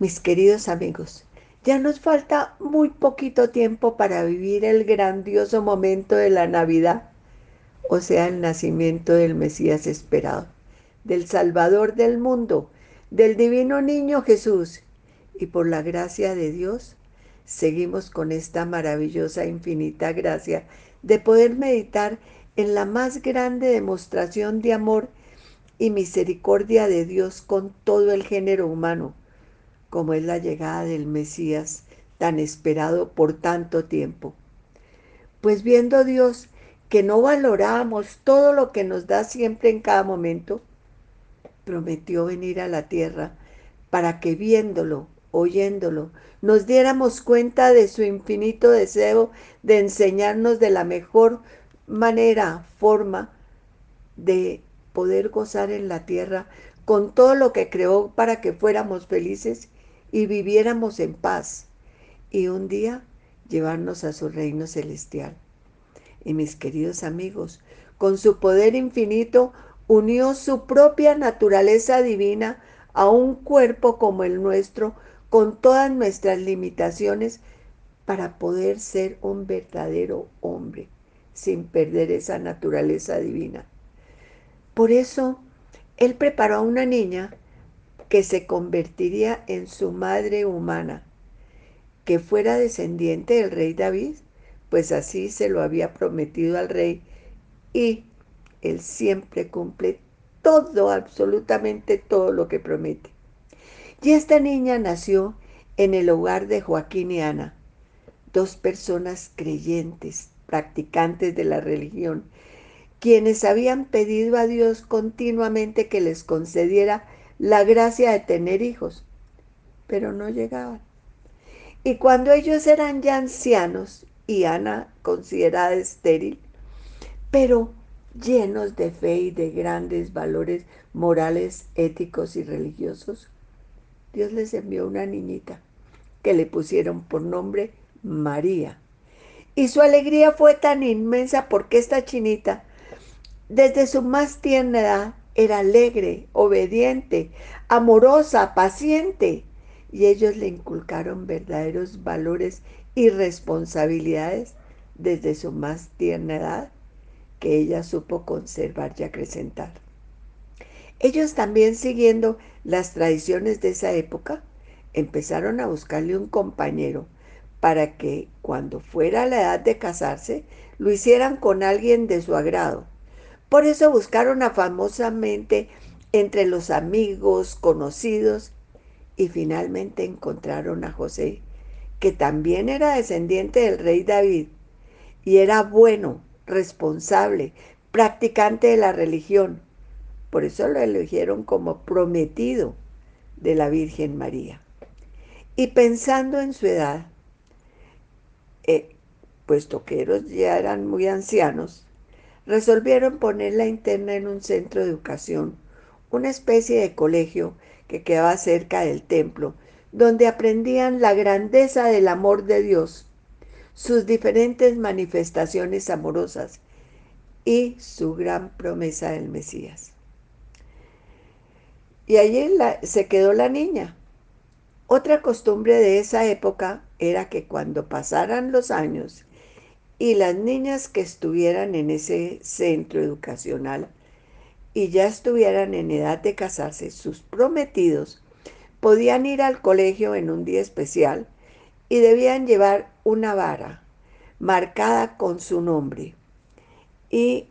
Mis queridos amigos, ya nos falta muy poquito tiempo para vivir el grandioso momento de la Navidad, o sea, el nacimiento del Mesías esperado, del Salvador del mundo, del divino niño Jesús. Y por la gracia de Dios, seguimos con esta maravillosa, infinita gracia de poder meditar en la más grande demostración de amor y misericordia de Dios con todo el género humano como es la llegada del Mesías tan esperado por tanto tiempo. Pues viendo Dios que no valoramos todo lo que nos da siempre en cada momento, prometió venir a la tierra para que viéndolo, oyéndolo, nos diéramos cuenta de su infinito deseo de enseñarnos de la mejor manera, forma de poder gozar en la tierra con todo lo que creó para que fuéramos felices y viviéramos en paz y un día llevarnos a su reino celestial. Y mis queridos amigos, con su poder infinito unió su propia naturaleza divina a un cuerpo como el nuestro, con todas nuestras limitaciones, para poder ser un verdadero hombre, sin perder esa naturaleza divina. Por eso, Él preparó a una niña que se convertiría en su madre humana, que fuera descendiente del rey David, pues así se lo había prometido al rey y él siempre cumple todo, absolutamente todo lo que promete. Y esta niña nació en el hogar de Joaquín y Ana, dos personas creyentes, practicantes de la religión, quienes habían pedido a Dios continuamente que les concediera la gracia de tener hijos, pero no llegaban. Y cuando ellos eran ya ancianos y Ana considerada estéril, pero llenos de fe y de grandes valores morales, éticos y religiosos, Dios les envió una niñita que le pusieron por nombre María. Y su alegría fue tan inmensa porque esta chinita, desde su más tierna edad, era alegre, obediente, amorosa, paciente, y ellos le inculcaron verdaderos valores y responsabilidades desde su más tierna edad que ella supo conservar y acrecentar. Ellos también siguiendo las tradiciones de esa época, empezaron a buscarle un compañero para que cuando fuera la edad de casarse, lo hicieran con alguien de su agrado por eso buscaron afamosamente entre los amigos, conocidos, y finalmente encontraron a José, que también era descendiente del rey David, y era bueno, responsable, practicante de la religión. Por eso lo eligieron como prometido de la Virgen María. Y pensando en su edad, eh, puesto que ellos ya eran muy ancianos, resolvieron poner la interna en un centro de educación, una especie de colegio que quedaba cerca del templo, donde aprendían la grandeza del amor de Dios, sus diferentes manifestaciones amorosas y su gran promesa del Mesías. Y allí se quedó la niña. Otra costumbre de esa época era que cuando pasaran los años y las niñas que estuvieran en ese centro educacional y ya estuvieran en edad de casarse, sus prometidos, podían ir al colegio en un día especial y debían llevar una vara marcada con su nombre. Y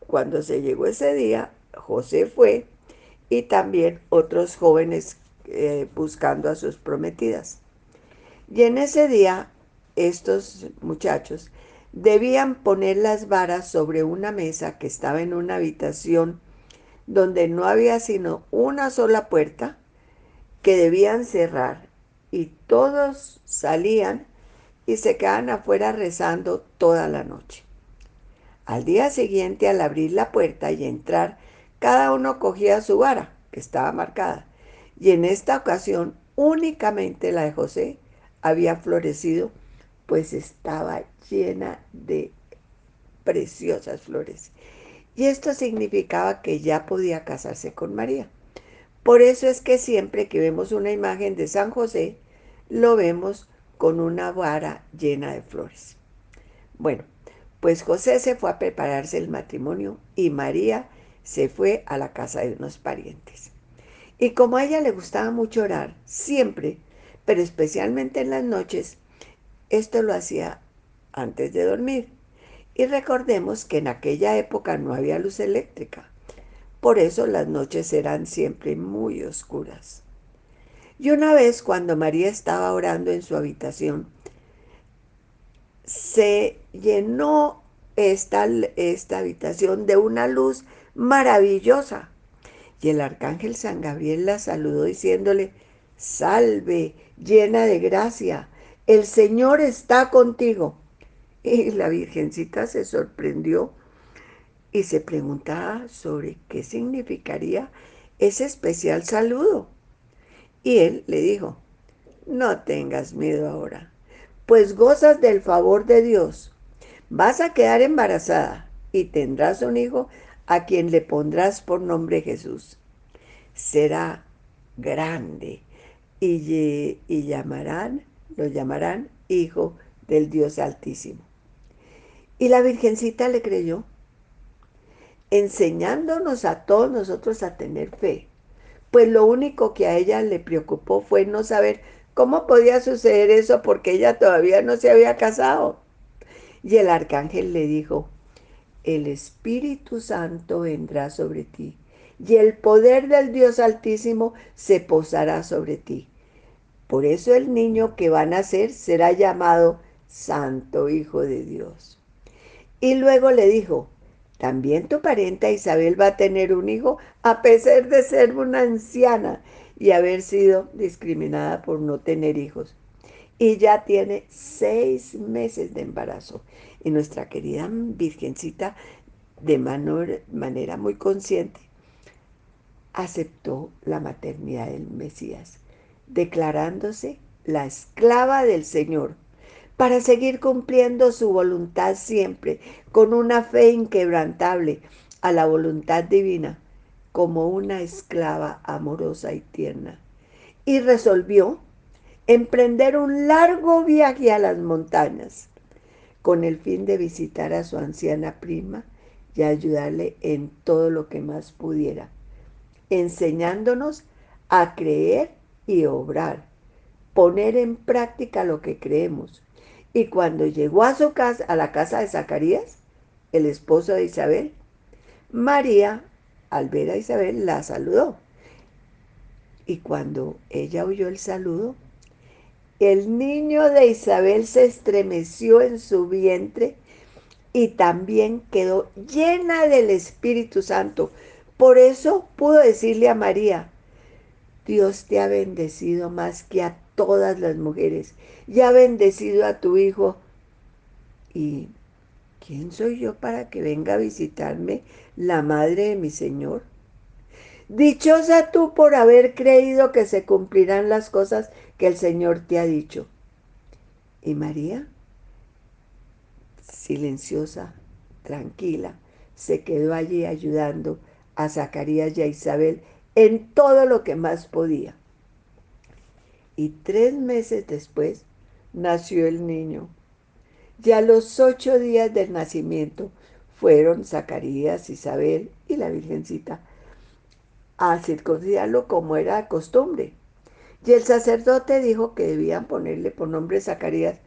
cuando se llegó ese día, José fue y también otros jóvenes eh, buscando a sus prometidas. Y en ese día, estos muchachos debían poner las varas sobre una mesa que estaba en una habitación donde no había sino una sola puerta que debían cerrar y todos salían y se quedaban afuera rezando toda la noche. Al día siguiente, al abrir la puerta y entrar, cada uno cogía su vara, que estaba marcada, y en esta ocasión únicamente la de José había florecido pues estaba llena de preciosas flores. Y esto significaba que ya podía casarse con María, Por eso es que siempre que vemos una imagen de San José, lo vemos con una vara llena de flores. Bueno, pues José se fue a prepararse el matrimonio y María se fue a la casa de unos parientes. Y como a ella le gustaba mucho orar, siempre, pero especialmente en las noches, esto lo hacía antes de dormir. Y recordemos que en aquella época no había luz eléctrica. Por eso las noches eran siempre muy oscuras. Y una vez cuando María estaba orando en su habitación, se llenó esta, esta habitación de una luz maravillosa. Y el arcángel San Gabriel la saludó diciéndole, salve, llena de gracia, el Señor está contigo. Y la Virgencita se sorprendió y se preguntaba sobre qué significaría ese especial saludo. Y él le dijo, no tengas miedo ahora, pues gozas del favor de Dios. Vas a quedar embarazada y tendrás un hijo a quien le pondrás por nombre Jesús. Será grande y, y llamarán, lo llamarán Hijo del Dios Altísimo. Y la Virgencita le creyó enseñándonos a todos nosotros a tener fe. Pues lo único que a ella le preocupó fue no saber cómo podía suceder eso porque ella todavía no se había casado. Y el arcángel le dijo, el Espíritu Santo vendrá sobre ti y el poder del Dios Altísimo se posará sobre ti. Por eso el niño que va a nacer será llamado Santo Hijo de Dios. Y luego le dijo, también tu parienta Isabel va a tener un hijo a pesar de ser una anciana y haber sido discriminada por no tener hijos. Y ya tiene seis meses de embarazo. Y nuestra querida Virgencita, de manera muy consciente, aceptó la maternidad del Mesías, declarándose la esclava del Señor para seguir cumpliendo su voluntad siempre, con una fe inquebrantable a la voluntad divina, como una esclava amorosa y tierna. Y resolvió emprender un largo viaje a las montañas, con el fin de visitar a su anciana prima y ayudarle en todo lo que más pudiera, enseñándonos a creer y obrar, poner en práctica lo que creemos, y cuando llegó a su casa, a la casa de Zacarías, el esposo de Isabel, María, al ver a Isabel, la saludó. Y cuando ella oyó el saludo, el niño de Isabel se estremeció en su vientre y también quedó llena del Espíritu Santo. Por eso pudo decirle a María, Dios te ha bendecido más que a todas las mujeres y ha bendecido a tu hijo. ¿Y quién soy yo para que venga a visitarme la madre de mi Señor? Dichosa tú por haber creído que se cumplirán las cosas que el Señor te ha dicho. Y María, silenciosa, tranquila, se quedó allí ayudando a Zacarías y a Isabel en todo lo que más podía y tres meses después nació el niño. Ya los ocho días del nacimiento fueron Zacarías, Isabel y la Virgencita a circuncidarlo como era costumbre. Y el sacerdote dijo que debían ponerle por nombre Zacarías,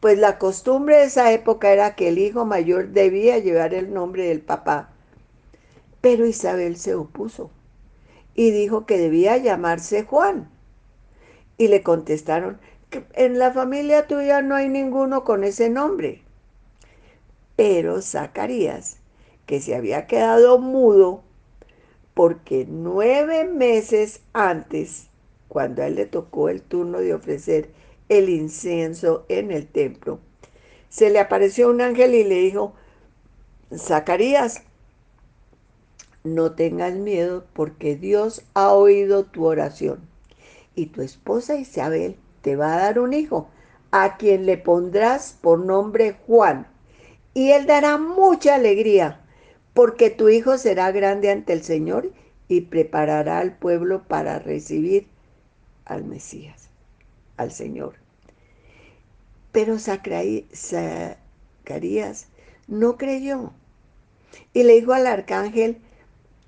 pues la costumbre de esa época era que el hijo mayor debía llevar el nombre del papá. Pero Isabel se opuso y dijo que debía llamarse Juan. Y le contestaron, que en la familia tuya no hay ninguno con ese nombre. Pero Zacarías, que se había quedado mudo, porque nueve meses antes, cuando a él le tocó el turno de ofrecer el incienso en el templo, se le apareció un ángel y le dijo, Zacarías, no tengas miedo porque Dios ha oído tu oración y tu esposa Isabel te va a dar un hijo, a quien le pondrás por nombre Juan. Y él dará mucha alegría, porque tu hijo será grande ante el Señor y preparará al pueblo para recibir al Mesías, al Señor. Pero Zacarías no creyó y le dijo al arcángel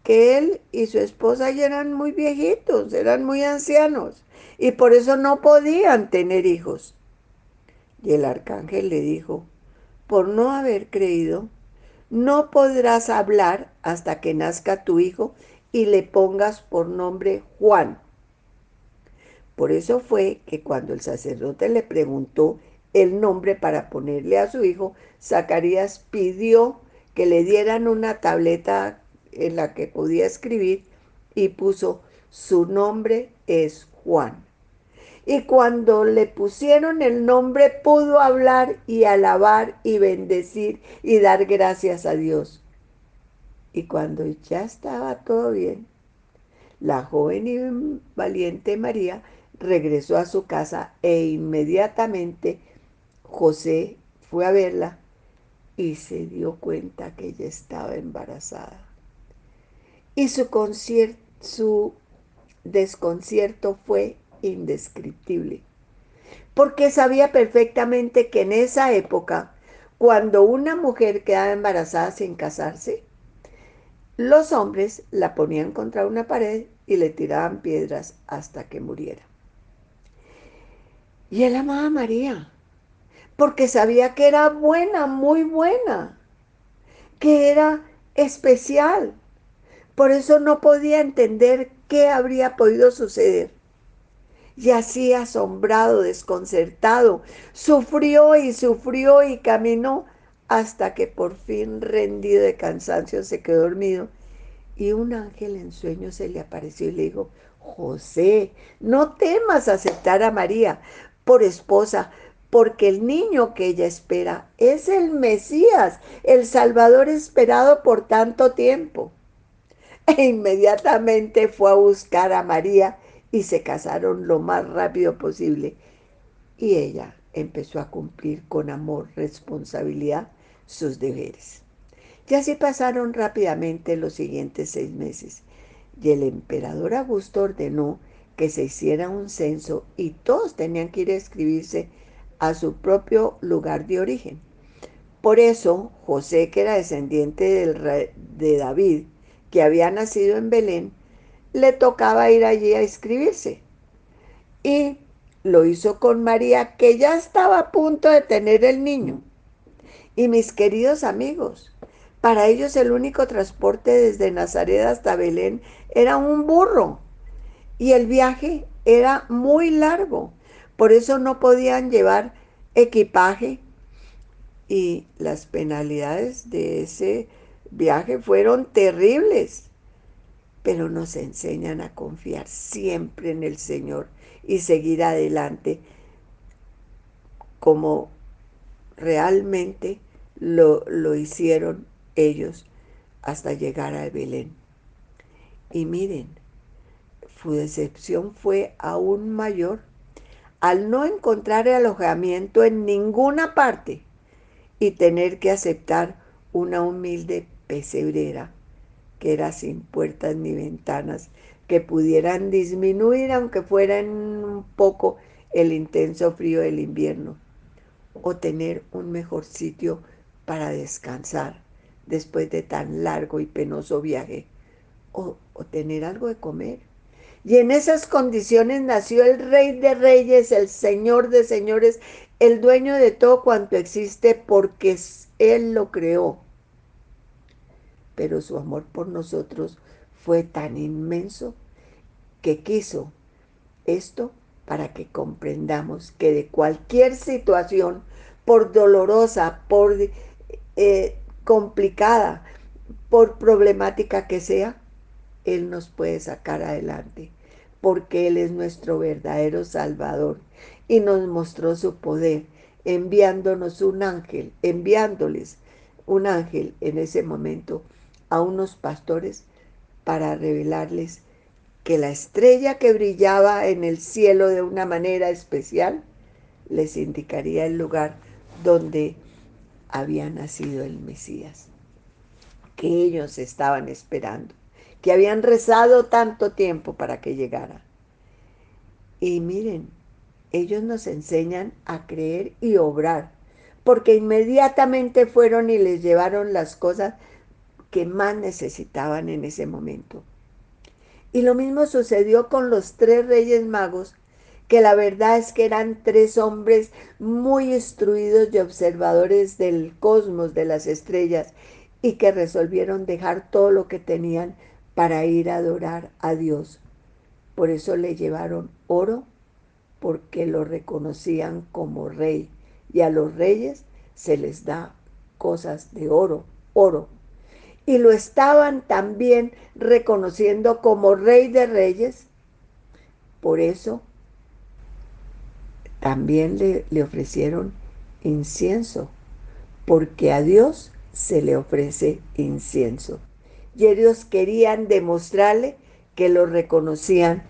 que él y su esposa ya eran muy viejitos, eran muy ancianos y por eso no podían tener hijos. Y el arcángel le dijo, por no haber creído, no podrás hablar hasta que nazca tu hijo y le pongas por nombre Juan. Por eso fue que cuando el sacerdote le preguntó el nombre para ponerle a su hijo, Zacarías pidió que le dieran una tableta en la que podía escribir y puso su nombre es Juan. Y cuando le pusieron el nombre pudo hablar y alabar y bendecir y dar gracias a Dios. Y cuando ya estaba todo bien, la joven y valiente María regresó a su casa e inmediatamente José fue a verla y se dio cuenta que ella estaba embarazada. Y su, su desconcierto fue indescriptible, porque sabía perfectamente que en esa época, cuando una mujer quedaba embarazada sin casarse, los hombres la ponían contra una pared y le tiraban piedras hasta que muriera. Y él amaba a María, porque sabía que era buena, muy buena, que era especial. Por eso no podía entender qué habría podido suceder. Y así asombrado, desconcertado, sufrió y sufrió y caminó hasta que por fin rendido de cansancio se quedó dormido. Y un ángel en sueño se le apareció y le dijo, José, no temas aceptar a María por esposa, porque el niño que ella espera es el Mesías, el Salvador esperado por tanto tiempo. E inmediatamente fue a buscar a María y se casaron lo más rápido posible. Y ella empezó a cumplir con amor, responsabilidad, sus deberes. Y así pasaron rápidamente los siguientes seis meses. Y el emperador Augusto ordenó que se hiciera un censo y todos tenían que ir a escribirse a su propio lugar de origen. Por eso José, que era descendiente del de David, que había nacido en Belén, le tocaba ir allí a inscribirse. Y lo hizo con María, que ya estaba a punto de tener el niño. Y mis queridos amigos, para ellos el único transporte desde Nazaret hasta Belén era un burro. Y el viaje era muy largo. Por eso no podían llevar equipaje. Y las penalidades de ese viaje fueron terribles pero nos enseñan a confiar siempre en el Señor y seguir adelante como realmente lo, lo hicieron ellos hasta llegar a Belén. Y miren, su decepción fue aún mayor al no encontrar alojamiento en ninguna parte y tener que aceptar una humilde pesebrera que era sin puertas ni ventanas, que pudieran disminuir, aunque fuera en un poco, el intenso frío del invierno, o tener un mejor sitio para descansar después de tan largo y penoso viaje, o, o tener algo de comer. Y en esas condiciones nació el Rey de Reyes, el Señor de Señores, el dueño de todo cuanto existe, porque Él lo creó pero su amor por nosotros fue tan inmenso que quiso esto para que comprendamos que de cualquier situación, por dolorosa, por eh, complicada, por problemática que sea, Él nos puede sacar adelante, porque Él es nuestro verdadero Salvador y nos mostró su poder enviándonos un ángel, enviándoles un ángel en ese momento a unos pastores para revelarles que la estrella que brillaba en el cielo de una manera especial les indicaría el lugar donde había nacido el Mesías, que ellos estaban esperando, que habían rezado tanto tiempo para que llegara. Y miren, ellos nos enseñan a creer y obrar, porque inmediatamente fueron y les llevaron las cosas que más necesitaban en ese momento. Y lo mismo sucedió con los tres reyes magos, que la verdad es que eran tres hombres muy instruidos y observadores del cosmos, de las estrellas, y que resolvieron dejar todo lo que tenían para ir a adorar a Dios. Por eso le llevaron oro, porque lo reconocían como rey. Y a los reyes se les da cosas de oro, oro. Y lo estaban también reconociendo como rey de reyes. Por eso también le, le ofrecieron incienso, porque a Dios se le ofrece incienso. Y ellos querían demostrarle que lo reconocían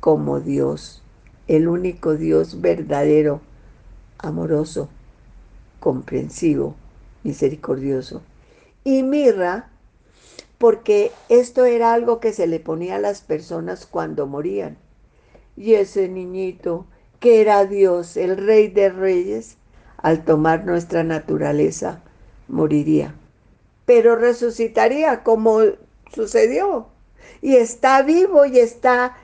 como Dios el único Dios verdadero, amoroso, comprensivo, misericordioso. Y mirra, porque esto era algo que se le ponía a las personas cuando morían. Y ese niñito, que era Dios, el rey de reyes, al tomar nuestra naturaleza, moriría. Pero resucitaría como sucedió. Y está vivo y está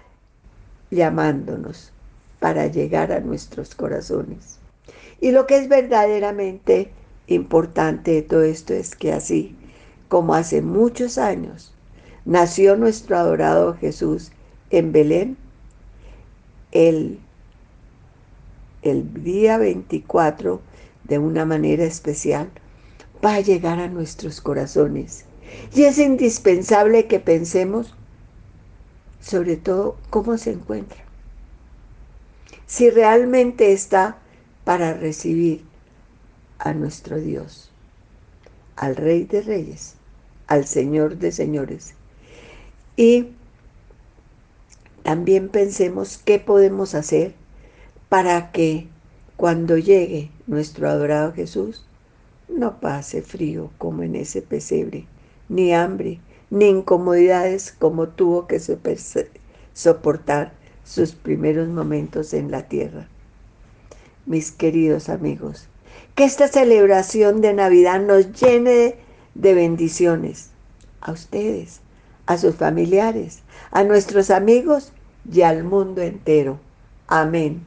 llamándonos para llegar a nuestros corazones. Y lo que es verdaderamente importante de todo esto es que así como hace muchos años nació nuestro adorado Jesús en Belén, el, el día 24 de una manera especial va a llegar a nuestros corazones. Y es indispensable que pensemos sobre todo cómo se encuentra si realmente está para recibir a nuestro Dios, al Rey de Reyes, al Señor de Señores. Y también pensemos qué podemos hacer para que cuando llegue nuestro adorado Jesús, no pase frío como en ese pesebre, ni hambre, ni incomodidades como tuvo que soportar sus primeros momentos en la tierra. Mis queridos amigos, que esta celebración de Navidad nos llene de bendiciones a ustedes, a sus familiares, a nuestros amigos y al mundo entero. Amén.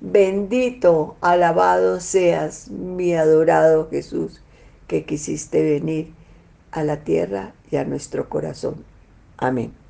Bendito, alabado seas, mi adorado Jesús, que quisiste venir a la tierra y a nuestro corazón. Amén.